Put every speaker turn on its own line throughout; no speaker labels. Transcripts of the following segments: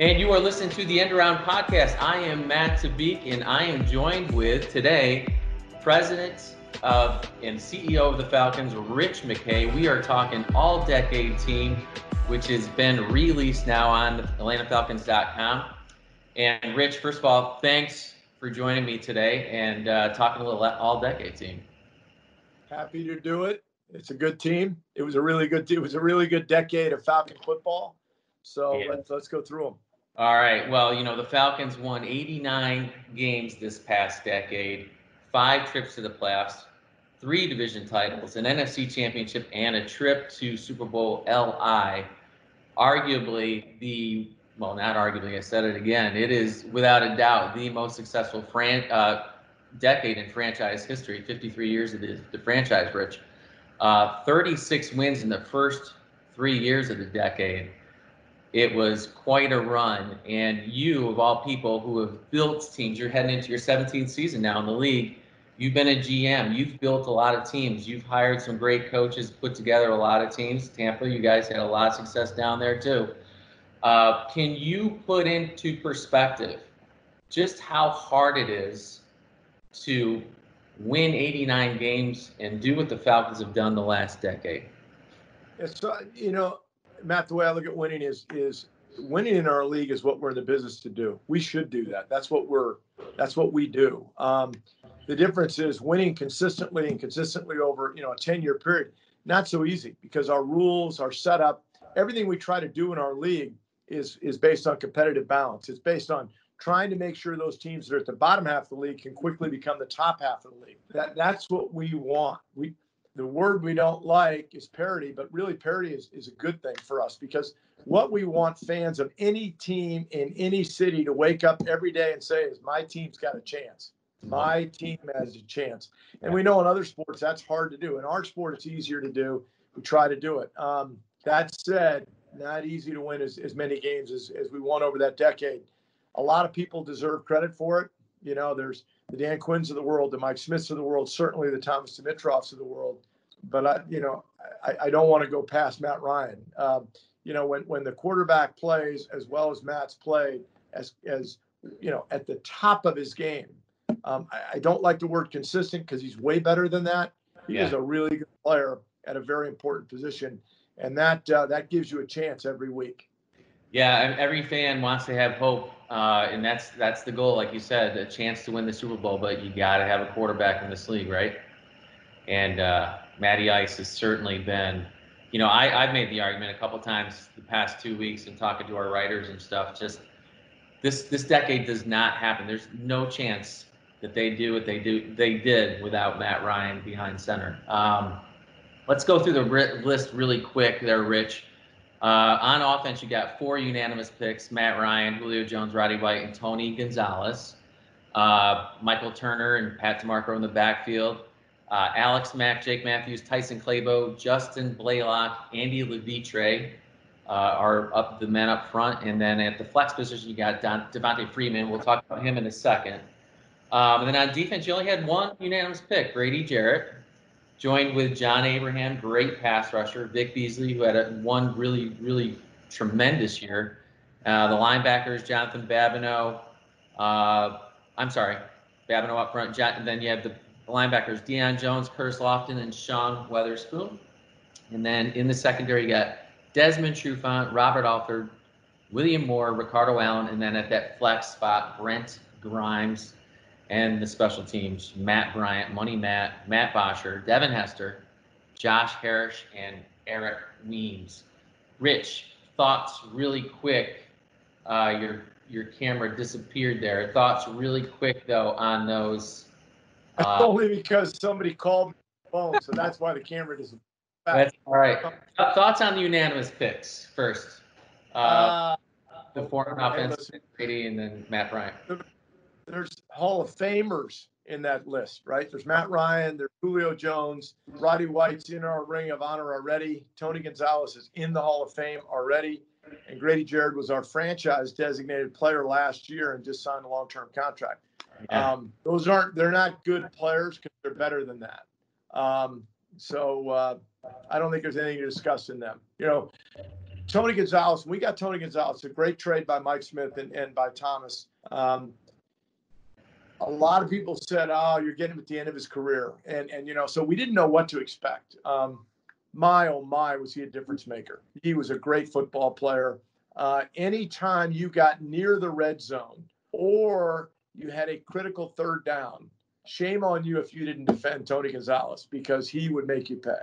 And you are listening to the End Around Podcast. I am Matt Tabeek, and I am joined with today President of and CEO of the Falcons, Rich McKay. We are talking all decade team, which has been released now on AtlantaFalcons.com. And Rich, first of all, thanks for joining me today and uh, talking a little all decade team.
Happy to do it. It's a good team. It was a really good. It was a really good decade of Falcon football. So yeah. let's let's go through them.
All right. Well, you know, the Falcons won 89 games this past decade, five trips to the playoffs, three division titles, an NFC championship, and a trip to Super Bowl LI. Arguably the, well, not arguably, I said it again, it is without a doubt the most successful fran- uh, decade in franchise history, 53 years of the, the franchise, Rich. Uh, 36 wins in the first three years of the decade it was quite a run. And you, of all people who have built teams, you're heading into your 17th season now in the league. You've been a GM. You've built a lot of teams. You've hired some great coaches, put together a lot of teams. Tampa, you guys had a lot of success down there too. Uh, can you put into perspective just how hard it is to win 89 games and do what the Falcons have done the last decade?
It's, uh, you know, Matt, the way I look at winning is is winning in our league is what we're in the business to do. We should do that. That's what we're that's what we do. Um, the difference is winning consistently and consistently over you know a 10 year period. Not so easy because our rules, our setup, everything we try to do in our league is is based on competitive balance. It's based on trying to make sure those teams that are at the bottom half of the league can quickly become the top half of the league. That that's what we want. We the word we don't like is parity, but really parity is, is a good thing for us because what we want fans of any team in any city to wake up every day and say is my team's got a chance. My team has a chance. And we know in other sports that's hard to do. In our sport, it's easier to do. We try to do it. Um, that said, not easy to win as, as many games as, as we won over that decade. A lot of people deserve credit for it. You know, there's the Dan Quinns of the world, the Mike Smiths of the world, certainly the Thomas Dimitroffs of the world. But I, you know, I, I don't want to go past Matt Ryan. Um, you know, when when the quarterback plays as well as Matt's played, as as you know, at the top of his game. Um, I, I, don't like the word consistent because he's way better than that. He yeah. is a really good player at a very important position, and that uh, that gives you a chance every week.
Yeah, every fan wants to have hope, uh, and that's that's the goal, like you said, a chance to win the Super Bowl. But you got to have a quarterback in this league, right? And uh, Matty Ice has certainly been. You know, I, I've made the argument a couple times the past two weeks and talking to our writers and stuff. Just this this decade does not happen. There's no chance that they do what they do they did without Matt Ryan behind center. Um, let's go through the list really quick there, Rich. Uh, on offense, you got four unanimous picks: Matt Ryan, Julio Jones, Roddy White, and Tony Gonzalez. Uh, Michael Turner and Pat DiMarco in the backfield. Uh, Alex Mack, Jake Matthews, Tyson Clabo, Justin Blalock, Andy Levitre uh, are up the men up front, and then at the flex position you got Don, Devonta Freeman. We'll talk about him in a second. Um, and then on defense, you only had one unanimous pick: Grady Jarrett joined with John Abraham, great pass rusher, Vic Beasley, who had a, one really, really tremendous year. Uh, the linebackers, Jonathan Babineaux. Uh, I'm sorry, Babineaux up front. John, and then you have the, the linebackers, Deion Jones, Curtis Lofton, and Sean Weatherspoon. And then in the secondary, you got Desmond Trufant, Robert Alford, William Moore, Ricardo Allen, and then at that flex spot, Brent Grimes, and the special teams Matt Bryant, Money Matt, Matt Bosher, Devin Hester, Josh Harris, and Eric Weems. Rich, thoughts really quick. Uh, your your camera disappeared there. Thoughts really quick though on those.
Uh, only because somebody called me phone, so that's why the camera disappeared.
That's all right. Thoughts on the unanimous picks first. Uh, uh the former offense, Grady, and then Matt Bryant
there's Hall of Famers in that list, right? There's Matt Ryan, there's Julio Jones, Roddy White's in our ring of honor already. Tony Gonzalez is in the Hall of Fame already. And Grady Jarrett was our franchise designated player last year and just signed a long term contract. Yeah. Um, those aren't, they're not good players because they're better than that. Um, so uh, I don't think there's anything to discuss in them. You know, Tony Gonzalez, we got Tony Gonzalez, a great trade by Mike Smith and, and by Thomas. Um, a lot of people said, "Oh, you're getting him at the end of his career," and and you know, so we didn't know what to expect. Um, my oh my, was he a difference maker? He was a great football player. Uh, anytime you got near the red zone or you had a critical third down, shame on you if you didn't defend Tony Gonzalez because he would make you pay.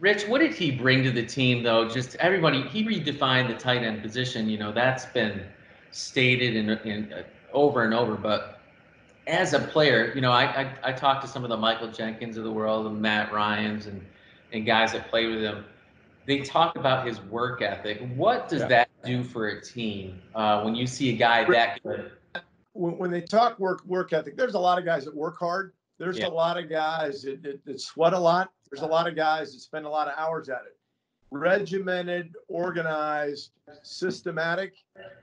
Rich, what did he bring to the team, though? Just everybody, he redefined the tight end position. You know, that's been stated in uh, over and over. But as a player, you know, I, I, I talked to some of the Michael Jenkins of the world, and Matt Ryan's, and and guys that played with him. They talk about his work ethic. What does yeah. that do for a team uh, when you see a guy that good?
When, when they talk work work ethic, there's a lot of guys that work hard. There's yeah. a lot of guys that, that, that sweat a lot there's a lot of guys that spend a lot of hours at it. Regimented, organized, systematic,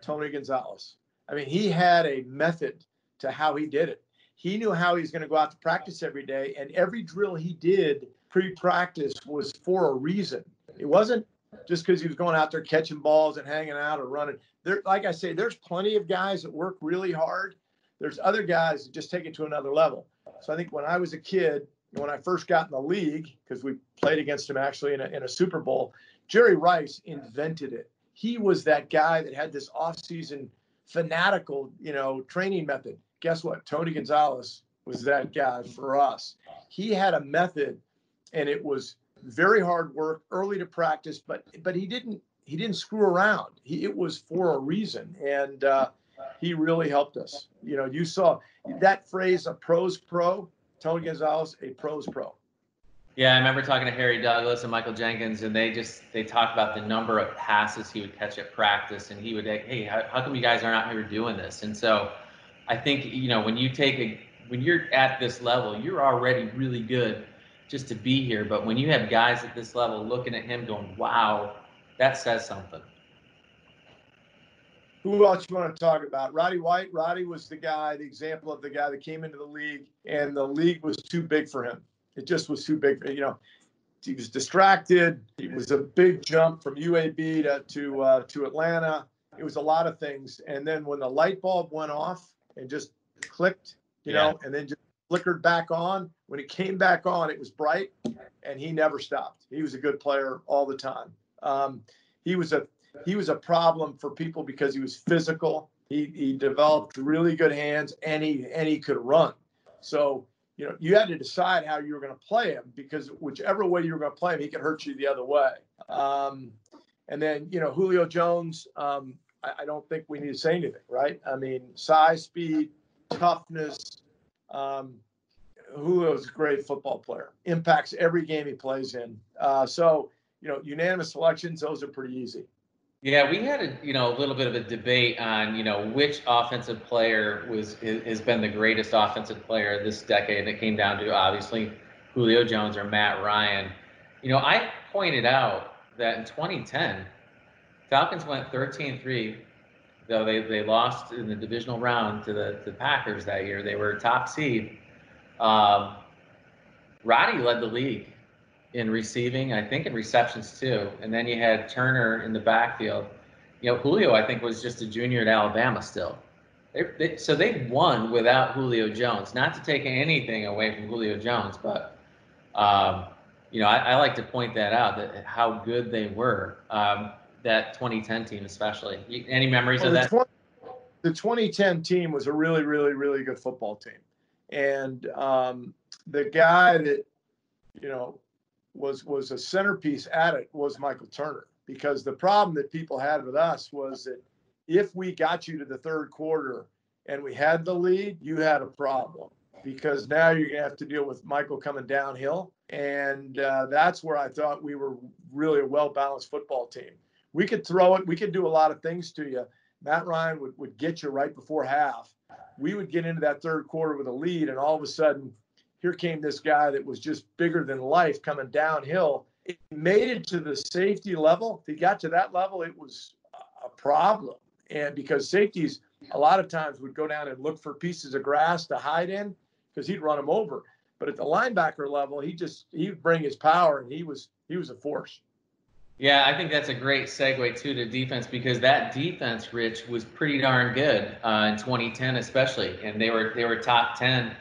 Tony Gonzalez. I mean, he had a method to how he did it. He knew how he was going to go out to practice every day, and every drill he did pre practice was for a reason. It wasn't just because he was going out there catching balls and hanging out or running. There, like I say, there's plenty of guys that work really hard. There's other guys that just take it to another level. So I think when I was a kid, when I first got in the league, because we played against him actually in a, in a Super Bowl, Jerry Rice invented it. He was that guy that had this off-season fanatical, you know, training method. Guess what? Tony Gonzalez was that guy for us. He had a method, and it was very hard work, early to practice, but but he didn't he didn't screw around. He, it was for a reason, and uh, he really helped us. You know, you saw that phrase, a pros pro Tony Gonzalez, a pros pro.
Yeah, I remember talking to Harry Douglas and Michael Jenkins, and they just they talked about the number of passes he would catch at practice, and he would hey, how, how come you guys aren't out here doing this? And so, I think you know when you take a when you're at this level, you're already really good just to be here. But when you have guys at this level looking at him, going, wow, that says something.
Who else you want to talk about? Roddy White. Roddy was the guy, the example of the guy that came into the league, and the league was too big for him. It just was too big. For, you know, he was distracted. It was a big jump from UAB to to uh, to Atlanta. It was a lot of things. And then when the light bulb went off and just clicked, you yeah. know, and then just flickered back on. When it came back on, it was bright, and he never stopped. He was a good player all the time. Um, he was a he was a problem for people because he was physical. He, he developed really good hands and he and he could run. So you know you had to decide how you were going to play him because whichever way you were going to play him, he could hurt you the other way. Um, and then you know Julio Jones. Um, I, I, don't think we need to say anything, right? I mean, size, speed, toughness. Um, Julio's a great football player. Impacts every game he plays in. Uh, so you know, unanimous selections; those are pretty easy.
Yeah, we had a you know a little bit of a debate on you know which offensive player was has been the greatest offensive player this decade, and it came down to obviously Julio Jones or Matt Ryan. You know, I pointed out that in 2010, Falcons went 13-3, though they, they lost in the divisional round to the, the Packers that year. They were top seed. Um, Roddy led the league in receiving, I think in receptions too. And then you had Turner in the backfield. You know, Julio, I think, was just a junior at Alabama still. They, they, so they won without Julio Jones. Not to take anything away from Julio Jones, but um, you know, I, I, like to point that out that how good they were. Um, that 2010 team, especially. Any memories well, of that? 20,
the 2010 team was a really, really, really good football team, and um, the guy that you know was was a centerpiece at it was Michael Turner because the problem that people had with us was that if we got you to the third quarter and we had the lead, you had a problem because now you're gonna have to deal with Michael coming downhill, and uh, that's where I thought we were really a well balanced football team. We could throw it, we could do a lot of things to you. Matt Ryan would, would get you right before half. We would get into that third quarter with a lead, and all of a sudden here came this guy that was just bigger than life coming downhill. It made it to the safety level. If he got to that level, it was a problem. And because safeties a lot of times would go down and look for pieces of grass to hide in because he'd run them over. But at the linebacker level, he just he'd bring his power and he was he was a force.
Yeah, I think that's a great segue too to defense because that defense, Rich, was pretty darn good uh, in 2010, especially, and they were they were top 10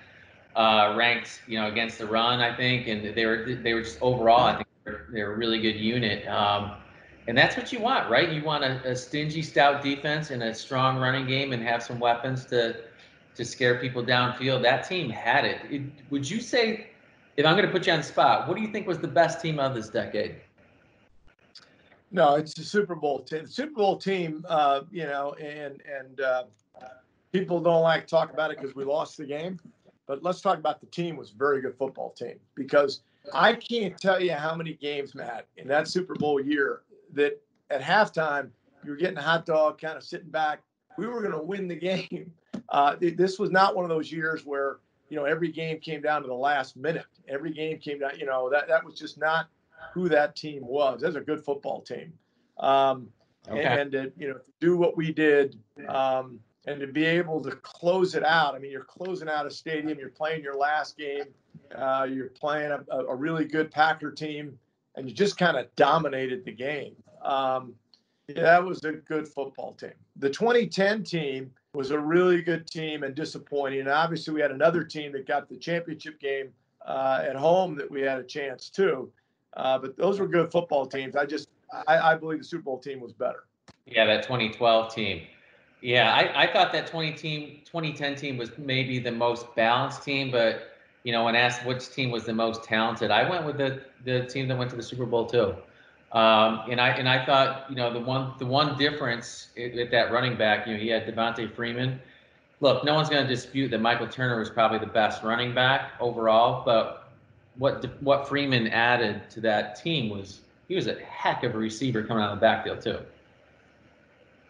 uh, ranked, you know, against the run, I think, and they were they were just overall, I think they're, a really good unit. Um, and that's what you want, right? You want a, a, stingy, stout defense and a strong running game, and have some weapons to to scare people downfield. That team had it. it would you say, if I'm going to put you on the spot, what do you think was the best team of this decade?
No, it's the Super Bowl team. Super Bowl team, uh, you know, and and uh, people don't like to talk about it because we lost the game. But let's talk about the team was very good football team because I can't tell you how many games, Matt, in that Super Bowl year that at halftime you were getting a hot dog, kind of sitting back. We were going to win the game. Uh, this was not one of those years where you know every game came down to the last minute. Every game came down. You know that that was just not who that team was. That's a good football team. Um, okay. And to, you know, do what we did um, and to be able to close it out. I mean, you're closing out a stadium. You're playing your last game. Uh, you're playing a, a, really good Packer team, and you just kind of dominated the game. Um, yeah, that was a good football team. The 2010 team was a really good team and disappointing. And obviously, we had another team that got the championship game uh, at home that we had a chance to. Uh, but those were good football teams. I just I, I, believe the Super Bowl team was better.
Yeah, that 2012 team. Yeah, I, I thought that 20 team 2010 team was maybe the most balanced team, but you know, when asked which team was the most talented, I went with the the team that went to the Super Bowl too. Um, and I and I thought, you know, the one the one difference at, at that running back, you know, he had Devonta Freeman. Look, no one's going to dispute that Michael Turner was probably the best running back overall, but what what Freeman added to that team was he was a heck of a receiver coming out of the backfield too.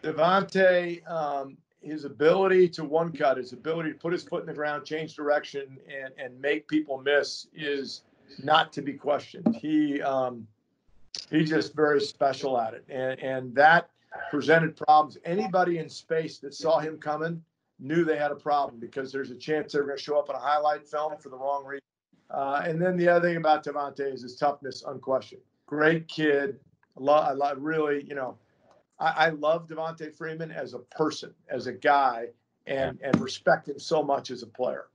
Devonta, um, his ability to one cut, his ability to put his foot in the ground, change direction, and and make people miss is not to be questioned. He um, he's just very special at it, and and that presented problems. Anybody in space that saw him coming knew they had a problem because there's a chance they're going to show up in a highlight film for the wrong reason. Uh, and then the other thing about Devonta is his toughness, unquestioned. Great kid. I love, I love really, you know, I, I love Devonta Freeman as a person, as a guy, and and respect him so much as a player.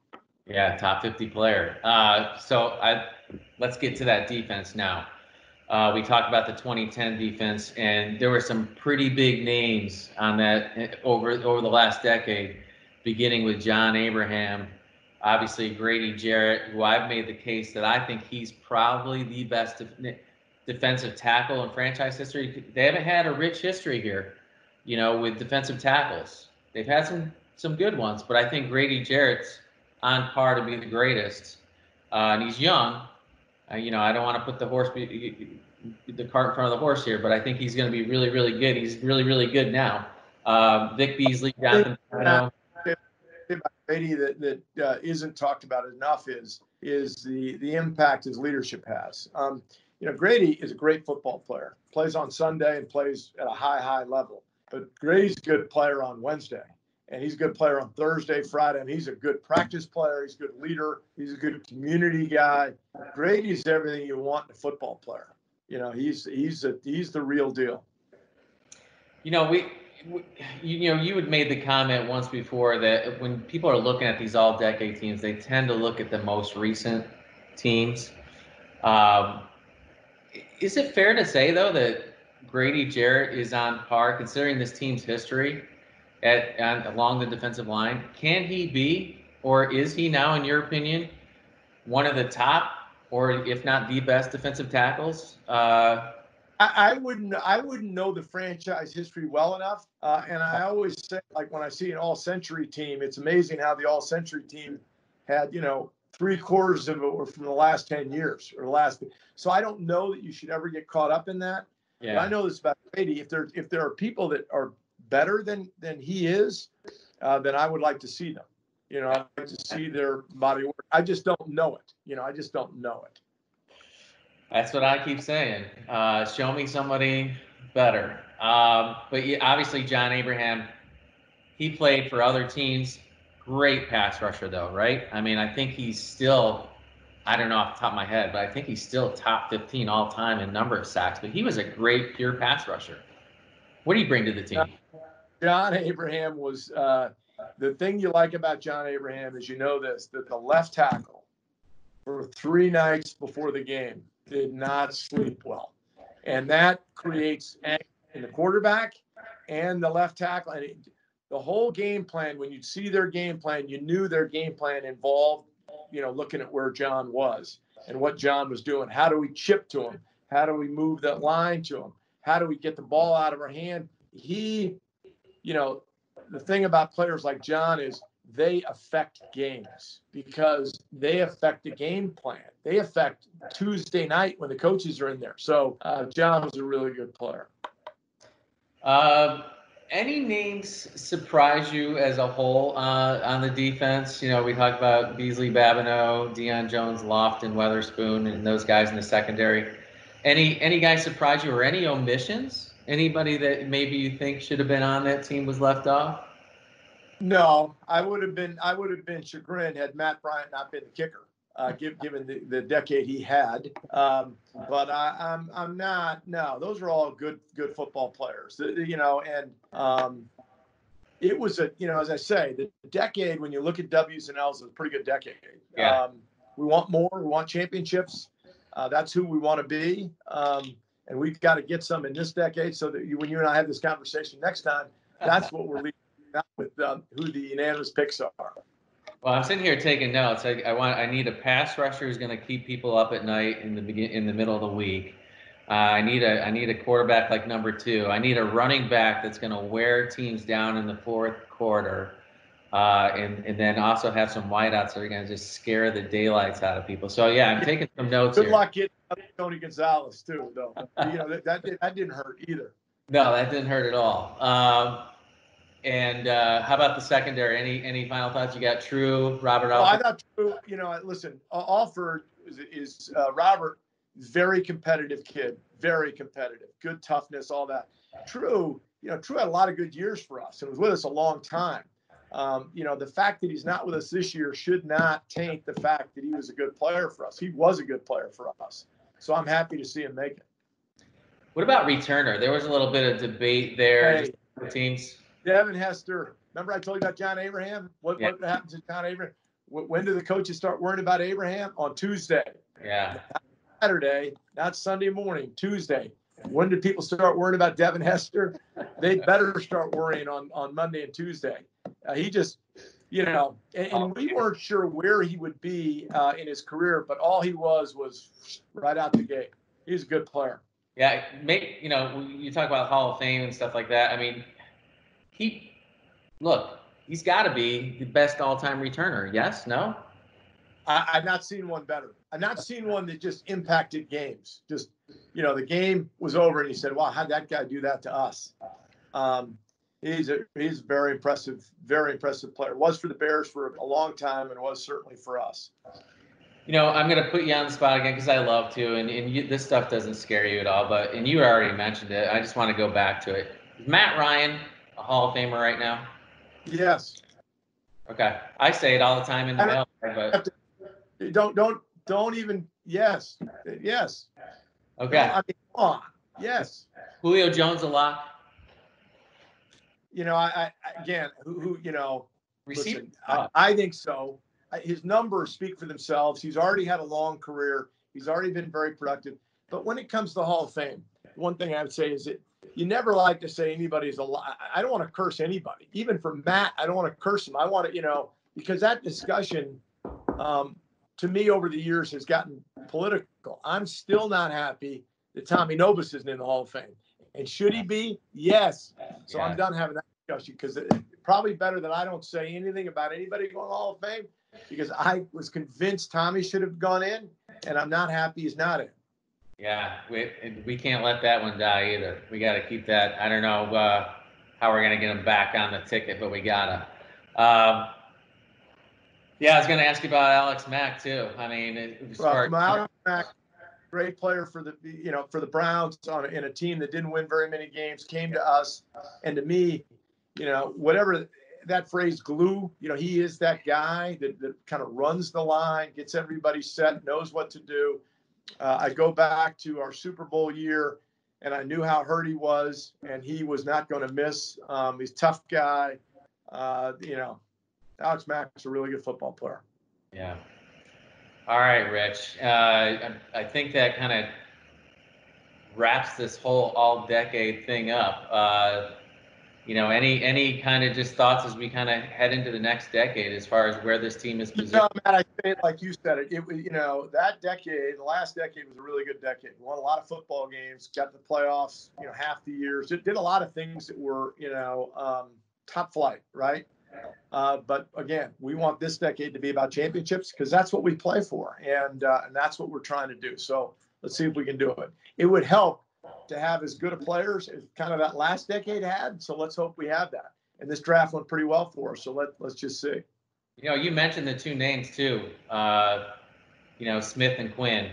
Yeah, top 50 player. Uh, so I let's get to that defense now. Uh, we talked about the 2010 defense, and there were some pretty big names on that eh, over over the last decade, beginning with John Abraham, obviously Grady Jarrett, who I've made the case that I think he's probably the best de- defensive tackle in franchise history. They haven't had a rich history here, you know, with defensive tackles. They've had some some good ones, but I think Grady Jarrett's on par to be the greatest. Uh, and he's young. Uh, you know, I don't want to put the horse be, the cart in front of the horse here, but I think he's going to be really, really good. He's really, really good now. Uh, Vic Beasley, Jonathan
Grady that that uh, not talked about enough is is the the impact his leadership has. Um, you know, Grady is a great football player. Plays on Sunday and plays at a high high level. But Grady's a good player on Wednesday, and he's a good player on Thursday, Friday. and he's a good practice player. He's a good leader. He's a good community guy. Grady's everything you want in a football player. You know, he's he's a he's the real deal.
You know, we you know, you had made the comment once before that when people are looking at these all-decade teams, they tend to look at the most recent teams. Um, is it fair to say though that Grady Jarrett is on par, considering this team's history, at, at along the defensive line? Can he be, or is he now, in your opinion, one of the top, or if not the best defensive tackles? Uh,
I, I, wouldn't I wouldn't know the franchise history well enough. Uh, and I always say, like when I see an all century team, it's amazing how the all century team had, you know, three quarters of it were from the last 10 years or the last. So I don't know that you should ever get caught up in that. Yeah. But I know this about Grady. If there if there are people that are better than than he is, uh, then I would like to see them. You know, I'd like to see their body work. I just don't know it. You know, I just don't know it.
That's what I keep saying. Uh, show me somebody better. Um, but obviously, John Abraham, he played for other teams. Great pass rusher, though, right? I mean, I think he's still I don't know off the top of my head, but I think he's still top 15 all time in number of sacks. But he was a great pure pass rusher. What do you bring to the team?
John Abraham was uh, the thing you like about John Abraham is you know this that the left tackle for three nights before the game did not sleep well, and that creates in the quarterback and the left tackle. And it, the whole game plan, when you see their game plan, you knew their game plan involved, you know, looking at where John was and what John was doing. How do we chip to him? How do we move that line to him? How do we get the ball out of our hand? He, you know, the thing about players like John is they affect games because they affect the game plan. They affect Tuesday night when the coaches are in there. So uh, John was a really good player.
Uh, any names surprise you as a whole uh, on the defense? You know, we talked about Beasley, Babineaux, Deion Jones, Lofton, Weatherspoon, and those guys in the secondary. Any any guys surprise you or any omissions? Anybody that maybe you think should have been on that team was left off?
No, I would have been I would have been chagrined had Matt Bryant not been the kicker, uh, given the, the decade he had. Um, but I, am I'm, I'm not. No, those are all good good football players. You know, and um, it was a you know as I say, the decade when you look at W's and L's, is a pretty good decade.
Yeah.
Um, we want more. We want championships. Uh, that's who we want to be. Um, and we've got to get some in this decade so that you, when you and I have this conversation next time, that's what we're leading with um, who the unanimous picks are.
Well, I'm sitting here taking notes. I, I want I need a pass rusher who's going to keep people up at night in the begin in the middle of the week. Uh, I need a I need a quarterback like number two. I need a running back that's going to wear teams down in the fourth quarter, uh, and and then also have some wideouts that are going to just scare the daylights out of people. So yeah, I'm taking some notes.
Good
here.
luck getting Tony Gonzalez too, though. you know that that, that didn't hurt either.
No, that didn't hurt at all. Um, and uh, how about the secondary? Any any final thoughts? You got True, Robert
Well, I thought True. You know, listen, Alford is, is uh, Robert, very competitive kid, very competitive, good toughness, all that. True, you know, True had a lot of good years for us and was with us a long time. Um, you know, the fact that he's not with us this year should not taint the fact that he was a good player for us. He was a good player for us. So I'm happy to see him make it.
What about returner? There was a little bit of debate there.
Hey.
teams.
Devin Hester. Remember I told you about John Abraham? What,
Yeah.
what happens to John Abraham? When do the coaches start worrying about Abraham? On Tuesday,
Yeah.
Saturday, not Sunday morning, Tuesday. When do people start worrying about Devin Hester? They better start worrying on, on Monday and Tuesday. Uh, he just, you know, and, and we weren't sure where he would be uh, in his career, but all he was was right out the gate. He's a good player.
Yeah, make you know you talk about Hall of Fame and stuff like that. I mean, he look, he's got to be the best all-time returner. Yes, no.
I, I've not seen one better. I've not seen one that just impacted games. Just, you know, the game was over and he said, wow, how'd that guy do that to us? Um, he's a he's a very impressive, very impressive player. Was for the Bears for a long time and was certainly for us.
You know, I'm gonna put you on the spot again because I love to, and, and you, this stuff doesn't scare you at all. But and you already mentioned it. I just want to go back to it. Matt Ryan a Hall of Famer right now?
Yes.
Okay, I say it all the time in the mail, but
Don't don't don't even yes. Yes.
okay.
I mean, on. Yes.
Julio Jones a lot.
You know, I, I again, who, who you know,
Receiver.
Listen, I, I think so. His numbers speak for themselves. He's already had a long career. He's already been very productive. But when it comes to Hall of Fame, one thing I would say is that you never like to say anybody's a lot. I don't want to curse anybody. Even for Matt, I don't want to curse him. I want to, you know, because that discussion um, to me over the years has gotten political. I'm still not happy that Tommy Nobis isn't in the Hall of Fame. And should he be? Yes. So
Yeah.
I'm done having that discussion because it's probably better that I don't say anything about anybody going to Hall of Fame because I was convinced Tommy should have gone in, and I'm not happy he's not in.
Yeah, we we can't let that one die either. We got to keep that. I don't know uh, how we're gonna get him back on the ticket, but we gotta. Um, yeah, I was gonna ask you about Alex Mack too. I mean,
Well, Alex Mack, great player for the you know for the Browns on in a team that didn't win very many games, came to us, and to me, you know, whatever that phrase glue, you know, he is that guy that, that kind of runs the line, gets everybody set, knows what to do. Uh, I go back to our Super Bowl year, and I knew how hurt he was, and he was not going to miss. Um, he's tough guy. Uh, you know, Alex Mack is a really good football player.
Yeah. All right, Rich. Uh, I, I think that kind of wraps this whole all decade thing up. Uh, you know, any any kind of just thoughts as we kind of head into the next decade as far as where this team is positioned?
No, Matt, I think like you said it, it you know that decade, the last decade was a really good decade. Won a lot of football games, got the playoffs, you know, half the years. It did a lot of things that were you know um, top flight, right? Uh, but again, we want this decade to be about championships because that's what we play for, and uh, and that's what we're trying to do. So let's see if we can do it. It would help to have as good of players as kind of that last decade had. So let's hope we have that. And this draft went pretty well for us. So let let's just see.
You know, you mentioned the two names too. Uh, you know, Smith and Quinn,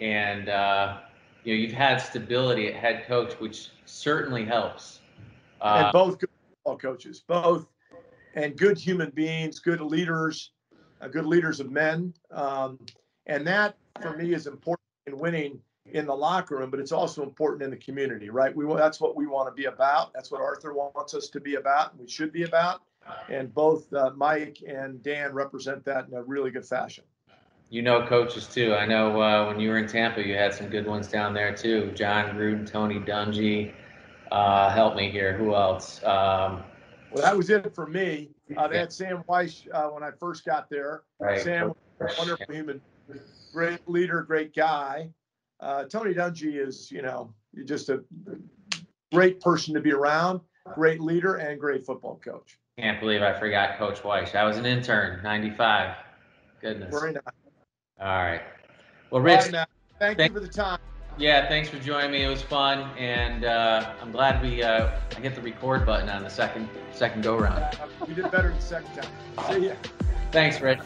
and uh, you know you've had stability at head coach, which certainly helps.
Uh, and both good football coaches, both, and good human beings, good leaders, uh, good leaders of men, um, and that for me is important in winning in the locker room, but it's also important in the community, right? We that's what we want to be about. That's what Arthur wants us to be about, and we should be about. And both uh, Mike and Dan represent that in a really good fashion.
You know coaches too. I know uh, when you were in Tampa, you had some good ones down there too. Jon Gruden, Tony Dungy. Uh, help me here. Who else? Um,
well, that was it for me. Uh, they had Sam Wyche uh, when I first got there. Right. Sam, wonderful human, great leader, great guy uh, Tony Dungy is, you know, just a great person to be around, great leader, and great football coach.
Can't believe I forgot Coach Wyche. I was an intern, 95. Goodness.
Very nice.
All right. Well, Rich.
Right, thank, thank, you for the time.
Yeah, thanks for joining me. It was fun, and uh, I'm glad we uh, I hit the record button on the second second go round.
We did better the second time. See ya.
Thanks, Rich.